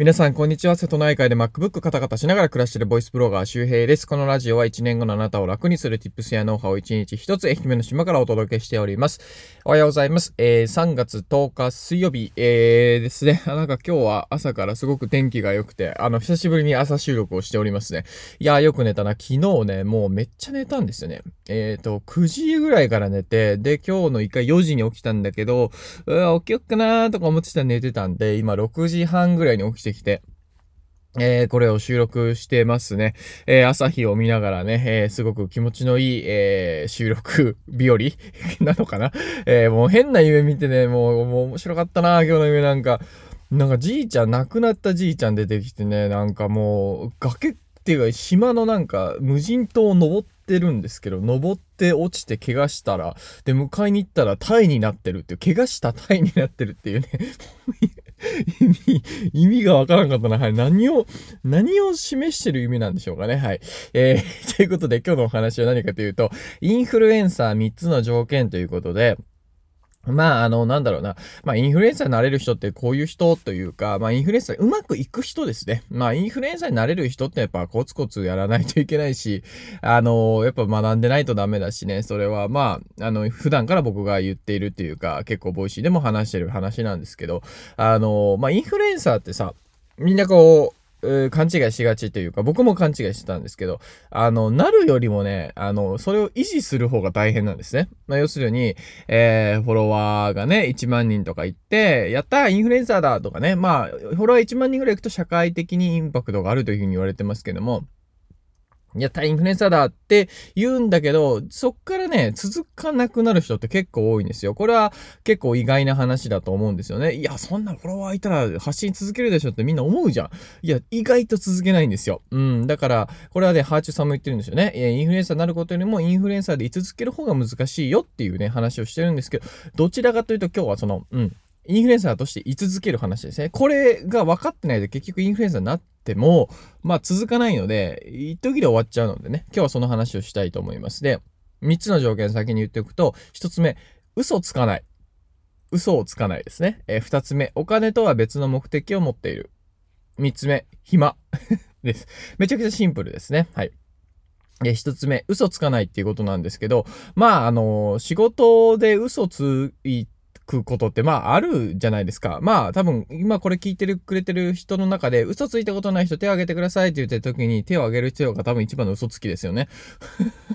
皆さん、こんにちは。瀬戸内海で MacBook カタカタしながら暮らしているボイスブロガー周平です。このラジオは1年後のあなたを楽にする Tips やノウハウを1日1つ愛媛の島からお届けしております。おはようございます。えー、3月10日水曜日、えー、ですね。なんか今日は朝からすごく天気が良くて、あの、久しぶりに朝収録をしておりますね。いやー、よく寝たな。昨日ね、もうめっちゃ寝たんですよね。えーと、9時ぐらいから寝て、で、今日の1回4時に起きたんだけど、うわ、起きよっかなーとか思ってたら寝てたんで、今6時半ぐらいに起きてきて、えー、これを収録してますね。えー、朝日を見ながらね、えー、すごく気持ちのいい、え収録日和 なのかな？えもう変な夢見てね、もう、もう面白かったな、今日の夢なんか。なんかじいちゃん、亡くなったじいちゃん出てきてね、なんかもう、崖っていうか島のなんか無人島を登ってるんですけど、登って落ちて怪我したら、で、迎えに行ったらタイになってるっていう、怪我したタイになってるっていうね。意味、意味がわからんかったな。はい。何を、何を示してる意味なんでしょうかね。はい。えー、ということで今日のお話は何かというと、インフルエンサー3つの条件ということで、まあ、あの、なんだろうな。まあ、インフルエンサーになれる人ってこういう人というか、まあ、インフルエンサーうまくいく人ですね。まあ、インフルエンサーになれる人ってやっぱコツコツやらないといけないし、あの、やっぱ学んでないとダメだしね。それはまあ、あの、普段から僕が言っているっていうか、結構 Voicy でも話してる話なんですけど、あの、まあ、インフルエンサーってさ、みんなこう、勘違いしがちというか、僕も勘違いしてたんですけど、あの、なるよりもね、あの、それを維持する方が大変なんですね。まあ、要するに、えー、フォロワーがね、1万人とか行って、やったインフルエンサーだとかね、まあ、フォロワー1万人ぐらい行くと社会的にインパクトがあるというふうに言われてますけども、いや、インフルエンサーだって言うんだけど、そっからね、続かなくなる人って結構多いんですよ。これは結構意外な話だと思うんですよね。いや、そんなフォロワーいたら発信続けるでしょってみんな思うじゃん。いや、意外と続けないんですよ。うん。だから、これはね、ハーチューさんも言ってるんですよね。インフルエンサーになることよりもインフルエンサーで居続ける方が難しいよっていうね、話をしてるんですけど、どちらかというと今日はその、うん。インフルエンサーとして居続ける話ですね。これが分かってないと結局インフルエンサーになっても、まあ続かないので、一時で終わっちゃうのでね、今日はその話をしたいと思います。で、3つの条件先に言っておくと、1つ目、嘘つかない。嘘をつかないですね。えー、2つ目、お金とは別の目的を持っている。3つ目、暇 です。めちゃくちゃシンプルですね。はい。で、一つ目、嘘つかないっていうことなんですけど、まあ、あの、仕事で嘘ついて、くことって、まあ、あるじゃないですか。まあ、多分、今これ聞いてる、くれてる人の中で、嘘ついたことない人手を挙げてくださいって言ってる時に、手を挙げる人が多分一番の嘘つきですよね。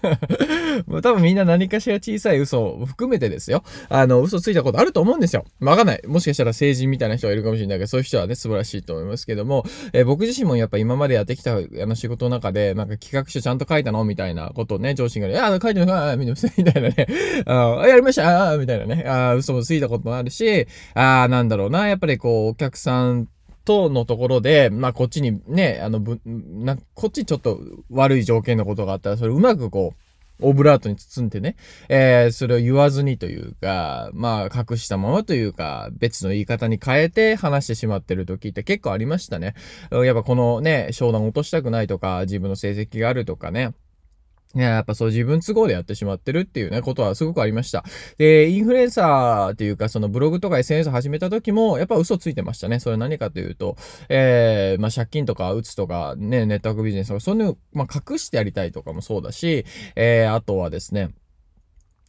多分みんな何かしら小さい嘘を含めてですよ。あの、嘘ついたことあると思うんですよ。わかんない。もしかしたら成人みたいな人がいるかもしれないけど、そういう人はね、素晴らしいと思いますけども、えー、僕自身もやっぱ今までやってきたあの仕事の中で、なんか企画書ちゃんと書いたのみたいなことをね、上司がね、あ、書いてない、みたいなね、あやりましたみたいなね、あ嘘もついたこともあるし、ああ、なんだろうな、やっぱりこう、お客さんとのところで、まあこっちにね、あの、ぶ、な、こっちちょっと悪い条件のことがあったら、それうまくこう、オブラートに包んでね、えー、それを言わずにというか、まあ、隠したままというか、別の言い方に変えて話してしまってる時って結構ありましたね。やっぱこのね、商談落としたくないとか、自分の成績があるとかね、や、やっぱそう自分都合でやってしまってるっていうね、ことはすごくありました。で、インフルエンサーっていうか、そのブログとか SNS 始めた時も、やっぱ嘘ついてましたね。それ何かというと、えー、まあ借金とか打つとか、ね、ネットワークビジネスとか、そういうの、まあ隠してやりたいとかもそうだし、えー、あとはですね、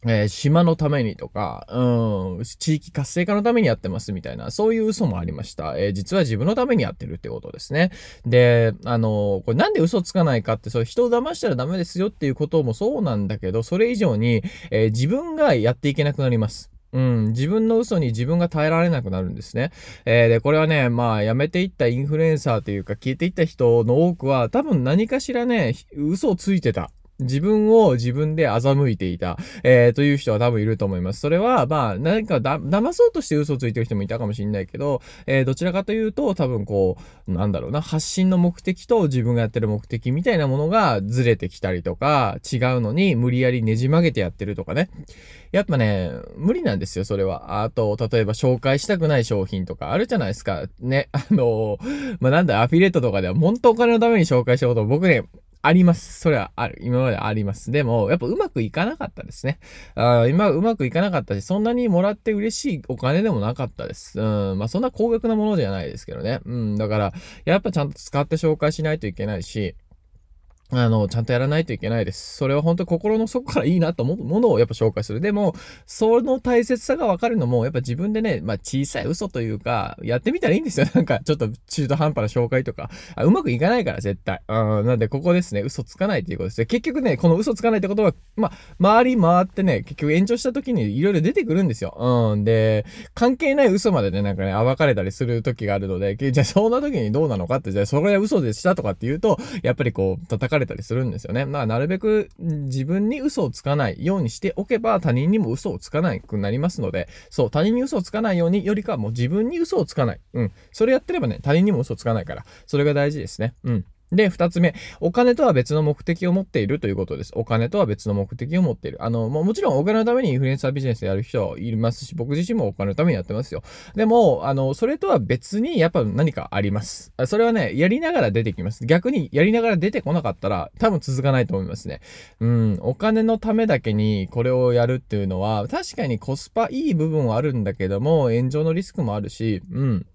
えー、島のためにとか、うん、地域活性化のためにやってますみたいな、そういう嘘もありました。えー、実は自分のためにやってるってことですね。で、あのー、これなんで嘘つかないかって、そう人を騙したらダメですよっていうこともそうなんだけど、それ以上に、え自分がやっていけなくなります。うん、自分の嘘に自分が耐えられなくなるんですね。えー、で、これはね、まあ、辞めていったインフルエンサーというか、消えていった人の多くは、多分何かしらね、嘘をついてた。自分を自分で欺いていた、えー、という人は多分いると思います。それは、まあ、何かだ、騙そうとして嘘をついてる人もいたかもしれないけど、えー、どちらかというと、多分こう、なんだろうな、発信の目的と自分がやってる目的みたいなものがずれてきたりとか、違うのに無理やりねじ曲げてやってるとかね。やっぱね、無理なんですよ、それは。あと、例えば紹介したくない商品とかあるじゃないですか。ね、あの、まあ、なんだ、アフィリエイトとかでは本当お金のために紹介したことを僕ね、あります。それはある。今まであります。でも、やっぱうまくいかなかったですね。あ今うまくいかなかったし、そんなにもらって嬉しいお金でもなかったです。うん。まあそんな高額なものじゃないですけどね。うん。だから、やっぱちゃんと使って紹介しないといけないし、あの、ちゃんとやらないといけないです。それは本当心の底からいいなと思うものをやっぱ紹介する。でも、その大切さがわかるのも、やっぱ自分でね、まあ小さい嘘というか、やってみたらいいんですよ。なんか、ちょっと中途半端な紹介とか。あうまくいかないから、絶対。うん、なんで、ここですね、嘘つかないっていうことですね。結局ね、この嘘つかないってことは、まあ、周り回ってね、結局延長した時にいろいろ出てくるんですよ。うん。で、関係ない嘘までね、なんかね、暴かれたりする時があるので、じゃあそんな時にどうなのかって、じゃあそれは嘘でしたとかって言うと、やっぱりこう、叩かれたりするんですよね。まあ、なるべく自分に嘘をつかないようにしておけば他人にも嘘をつかなくなりますので、そう、他人に嘘をつかないようによりかはもう自分に嘘をつかない。うん。それやってればね、他人にも嘘をつかないから、それが大事ですね。うん。で、二つ目、お金とは別の目的を持っているということです。お金とは別の目的を持っている。あの、ももちろんお金のためにインフルエンサービジネスやる人いますし、僕自身もお金のためにやってますよ。でも、あの、それとは別にやっぱ何かあります。それはね、やりながら出てきます。逆にやりながら出てこなかったら多分続かないと思いますね。うん、お金のためだけにこれをやるっていうのは、確かにコスパいい部分はあるんだけども、炎上のリスクもあるし、うん。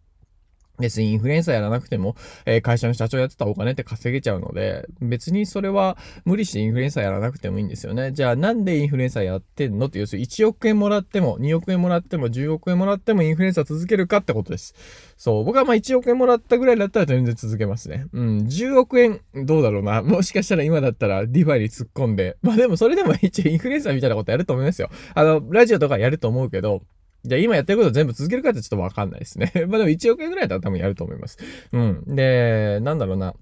別にインフルエンサーやらなくても、えー、会社の社長やってたらお金って稼げちゃうので、別にそれは無理してインフルエンサーやらなくてもいいんですよね。じゃあなんでインフルエンサーやってんの？って、要するに1億円もらっても、2億円もらっても、10億円もらってもインフルエンサー続けるかってことです。そう。僕はまあ1億円もらったぐらいだったら全然続けますね。うん。10億円、どうだろうな。もしかしたら今だったら DeFi に突っ込んで。まあでもそれでも一応インフルエンサーみたいなことやると思いますよ。あの、ラジオとかやると思うけど、じゃあ今やってること全部続けるかってちょっとわかんないですね。まあでも1億円ぐらいだったら多分やると思います。うん。で、なんだろうな。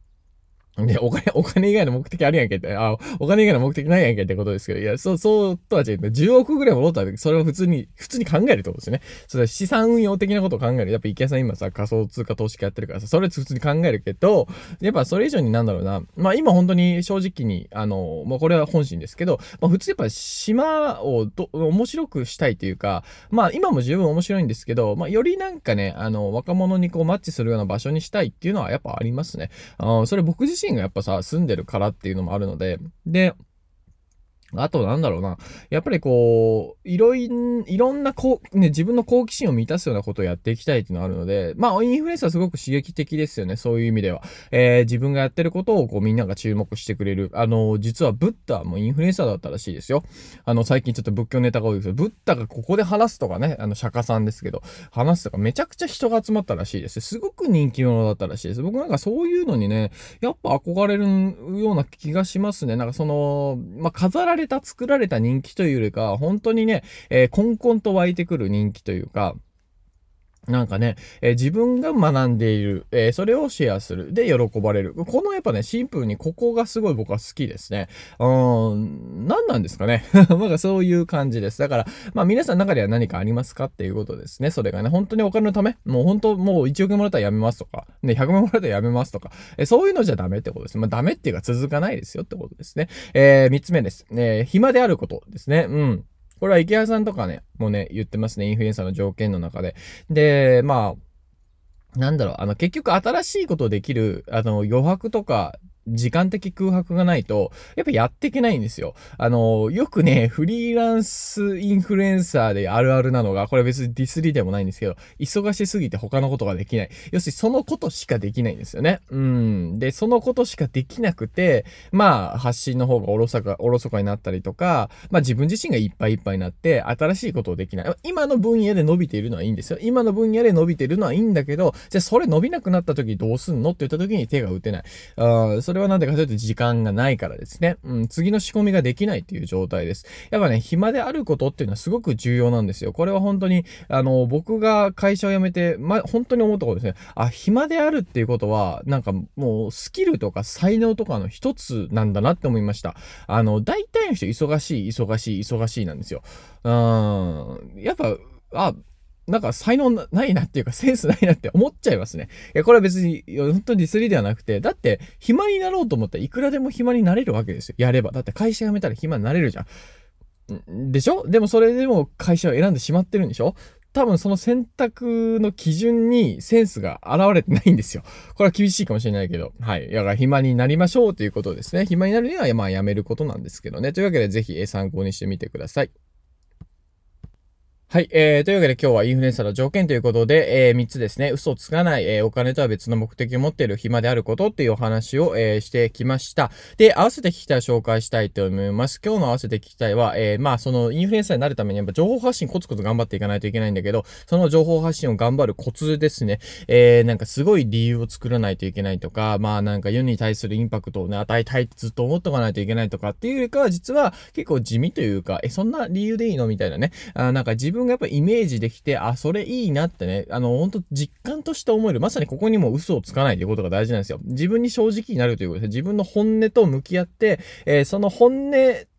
で、お金、お金以外の目的あるやんけって、あ、お金以外の目的ないやんけってことですけど、いや、そう、そうとは違う。10億ぐらい戻ったら、それを普通に、普通に考えるってことですね。それ資産運用的なことを考える。やっぱ池谷さん今さ、仮想通貨投資家やってるからさ、それ普通に考えるけど、やっぱそれ以上になんだろうな。まあ今本当に正直に、あの、まあこれは本心ですけど、まあ普通やっぱ島をど面白くしたいというか、まあ今も十分面白いんですけど、まあよりなんかね、あの、若者にこうマッチするような場所にしたいっていうのはやっぱありますね。あそれ僕自身がやっぱさ、住んでるからっていうのもあるので、で、あとなんだろうな。やっぱりこう、いろい、ろんなこう、ね、自分の好奇心を満たすようなことをやっていきたいっていうのがあるので、まあ、インフルエンサーすごく刺激的ですよね。そういう意味では。えー、自分がやってることをこう、みんなが注目してくれる。あの、実はブッダもインフルエンサーだったらしいですよ。あの、最近ちょっと仏教ネタが多いですけど、ブッダがここで話すとかね、あの、釈迦さんですけど、話すとかめちゃくちゃ人が集まったらしいです。すごく人気者だったらしいです。僕なんかそういうのにね、やっぱ憧れるような気がしますね。なんかその、まあ、飾られた、作られた人気というよりか、本当にね、えー、コンコンと湧いてくる人気というか、なんかね、えー、自分が学んでいる、えー、それをシェアする。で、喜ばれる。このやっぱね、シンプルにここがすごい僕は好きですね。うーん、何なんですかね。なんかそういう感じです。だから、まあ皆さんの中では何かありますかっていうことですね。それがね、本当にお金のためもう本当、もう1億円もらったらやめますとか、ね、100万もらったらやめますとか、えー、そういうのじゃダメってことです。まあダメっていうか続かないですよってことですね。えー、3つ目です。えー、暇であることですね。うん。これは池谷さんとかね、もうね、言ってますね。インフルエンサーの条件の中で。で、まあ、なんだろう、あの、結局新しいことできる、あの、余白とか、時間的空白がないと、やっぱやっていけないんですよ。あの、よくね、フリーランスインフルエンサーであるあるなのが、これ別にディスリでもないんですけど、忙しすぎて他のことができない。要するにそのことしかできないんですよね。うん。で、そのことしかできなくて、まあ、発信の方がおろそか、おろそかになったりとか、まあ自分自身がいっぱいいっぱいになって、新しいことをできない。今の分野で伸びているのはいいんですよ。今の分野で伸びているのはいいんだけど、じゃあそれ伸びなくなった時どうすんのって言った時に手が打てない。あそれれはなんでかというと時間がないからですね。うん、次の仕込みができないっていう状態です。やっぱね、暇であることっていうのはすごく重要なんですよ。これは本当に、あの、僕が会社を辞めて、ま、本当に思ったことですね。あ、暇であるっていうことは、なんかもうスキルとか才能とかの一つなんだなって思いました。あの、大体の人忙しい、忙しい、忙しいなんですよ。うん、やっぱ、あ、なんか才能ないなっていうかセンスないなって思っちゃいますね。いや、これは別に、本当にディスリではなくて、だって暇になろうと思ったらいくらでも暇になれるわけですよ。やれば。だって会社辞めたら暇になれるじゃん。でしょ？でもそれでも会社を選んでしまってるんでしょ？多分その選択の基準にセンスが現れてないんですよ。これは厳しいかもしれないけど。はい。だから暇になりましょうということですね。暇になるには、まあやめることなんですけどね。というわけでぜひ参考にしてみてください。はい。えー、というわけで今日はインフルエンサーの条件ということで、えー、3つですね。嘘つかない、えー、お金とは別の目的を持っている暇であることっていうお話を、えー、してきました。で、合わせて聞きたい紹介したいと思います。今日の合わせて聞きたいは、えー、まあ、そのインフルエンサーになるためにやっぱ情報発信コツコツ頑張っていかないといけないんだけど、その情報発信を頑張るコツですね。えー、なんかすごい理由を作らないといけないとか、まあなんか世に対するインパクトをね、与えたいってずっと思っておかないといけないとかっていうよりかは、実は結構地味というか、え、そんな理由でいいのみたいなね。あなんか自分分がやっぱイメージできて、あ、それいいなってね、あの、本当実感として思える。まさにここにも嘘をつかないということが大事なんですよ。自分に正直になるということです。自分の本音と向き合って、えー、その本音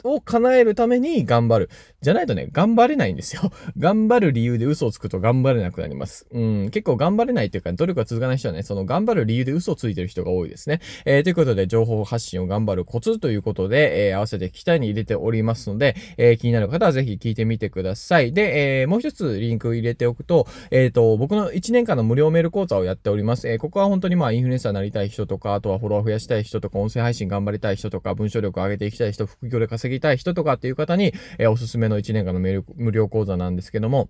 を叶えるために頑張る。じゃないとね、頑張れないんですよ。頑張る理由で嘘をつくと頑張れなくなります。うん、結構頑張れないっていうか、努力が続かない人はね、その頑張る理由で嘘をついてる人が多いですね。えー、ということで、情報発信を頑張るコツということで、えー、合わせて期待に入れておりますので、えー、気になる方はぜひ聞いてみてください。で、えー、もう一つリンク入れておくと、えっ、ー、と、僕の1年間の無料メール講座をやっております。えー、ここは本当にまあ、インフルエンサーになりたい人とか、あとはフォロワー増やしたい人とか、音声配信頑張りたい人とか、文章力を上げていきたい人、副業で稼ぎたい人とかっていう方に、えー、おすすめの1年間の無料講座なんですけども、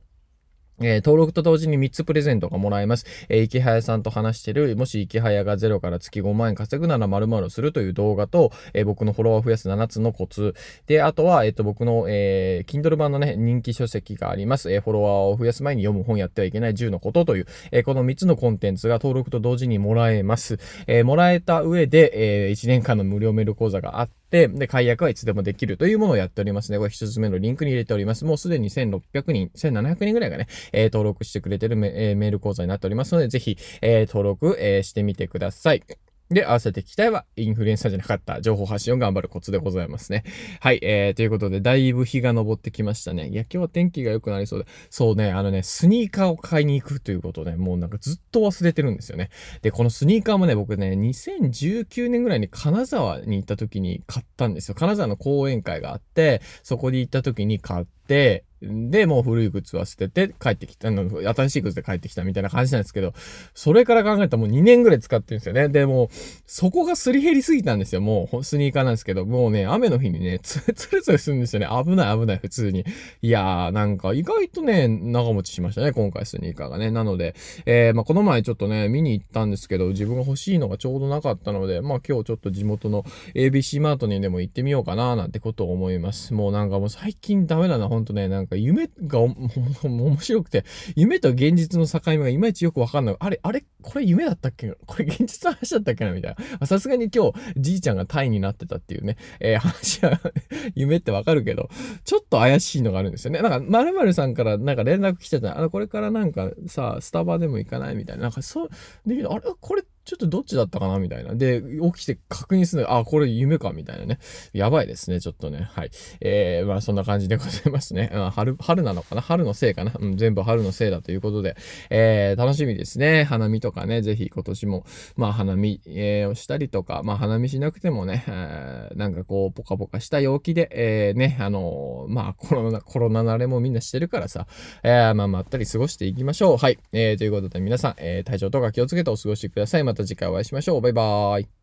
えー、登録と同時に3つプレゼントがもらえます。えー、池早さんと話してる、もし池早が0から月5万円稼ぐなら〇〇するという動画と、えー、僕のフォロワーを増やす7つのコツ。で、あとは、えっ、と、僕の、えー、Kindle 版のね、人気書籍があります。えー、フォロワーを増やす前に読む本やってはいけない10のことという、えー、この3つのコンテンツが登録と同時にもらえます。えー、もらえた上で、えー、1年間の無料メール講座があって、で、解約はいつでもできるというものをやっておりますね。これ一つ目のリンクに入れております。もうすでに1600人、1700人ぐらいがね、えー、登録してくれてるメ,、えー、メール講座になっておりますので、ぜひ、えー、登録、えー、してみてください。で、合わせて聞きたいは、インフルエンサーじゃなかった情報発信を頑張るコツでございますね。はい、えー、ということで、だいぶ日が昇ってきましたね。いや、今日は天気が良くなりそうで、そうね、あのね、スニーカーを買いに行くということで、もうなんかずっと忘れてるんですよね。で、このスニーカーもね、僕ね、2019年ぐらいに金沢に行った時に買ったんですよ。金沢の講演会があって、そこに行った時に買って、で、もう古い靴は捨てて帰ってきた、の、新しい靴で帰ってきたみたいな感じなんですけど、それから考えたらもう2年ぐらい使ってるんですよね。で、もうそこがすり減りすぎたんですよ。もう、スニーカーなんですけど、もうね、雨の日にね、つ、つるつるするんですよね。危ない危ない、普通に。いやー、なんか意外とね、長持ちしましたね、今回スニーカーがね。なので、えー、まあ、この前ちょっとね、見に行ったんですけど、自分が欲しいのがちょうどなかったので、まあ、今日ちょっと地元の ABC マートにでも行ってみようかな、なんてことを思います。もうなんかもう最近ダメだな、ほんとね、なんか夢が 面白くて、夢と現実の境目がいまいちよくわかんない。あれ、あれ、これ夢だったっけ？これ現実の話だったっけな？みたいな。さすがに今日、じいちゃんがタイになってたっていうね、えー、話は 夢ってわかるけど、ちょっと怪しいのがあるんですよね。なんか、まるさんからなんか連絡来てた。あのこれからなんかさ、スタバでも行かない？みたいな。なんかそう、できる、あれ、これってちょっとどっちだったかな？みたいな。で、起きて確認するのあ、これ夢かみたいなね。やばいですね、ちょっとね。はい。えー、まあそんな感じでございますね。うん春、春なのかな？春のせいかな？うん、全部春のせいだということで、えー、楽しみですね。花見とかね、ぜひ今年も、まあ花見、えー、をしたりとか、まあ花見しなくてもね、えー、なんかこう、ポカポカした陽気で、えー、ね、あのー、まあコロナ、コロナ慣れもみんなしてるからさ、えー、まあまったり過ごしていきましょう。はい。えー、ということで皆さん、えー、体調とか気をつけてお過ごしください。また次回お会いしましょう。バイバーイ。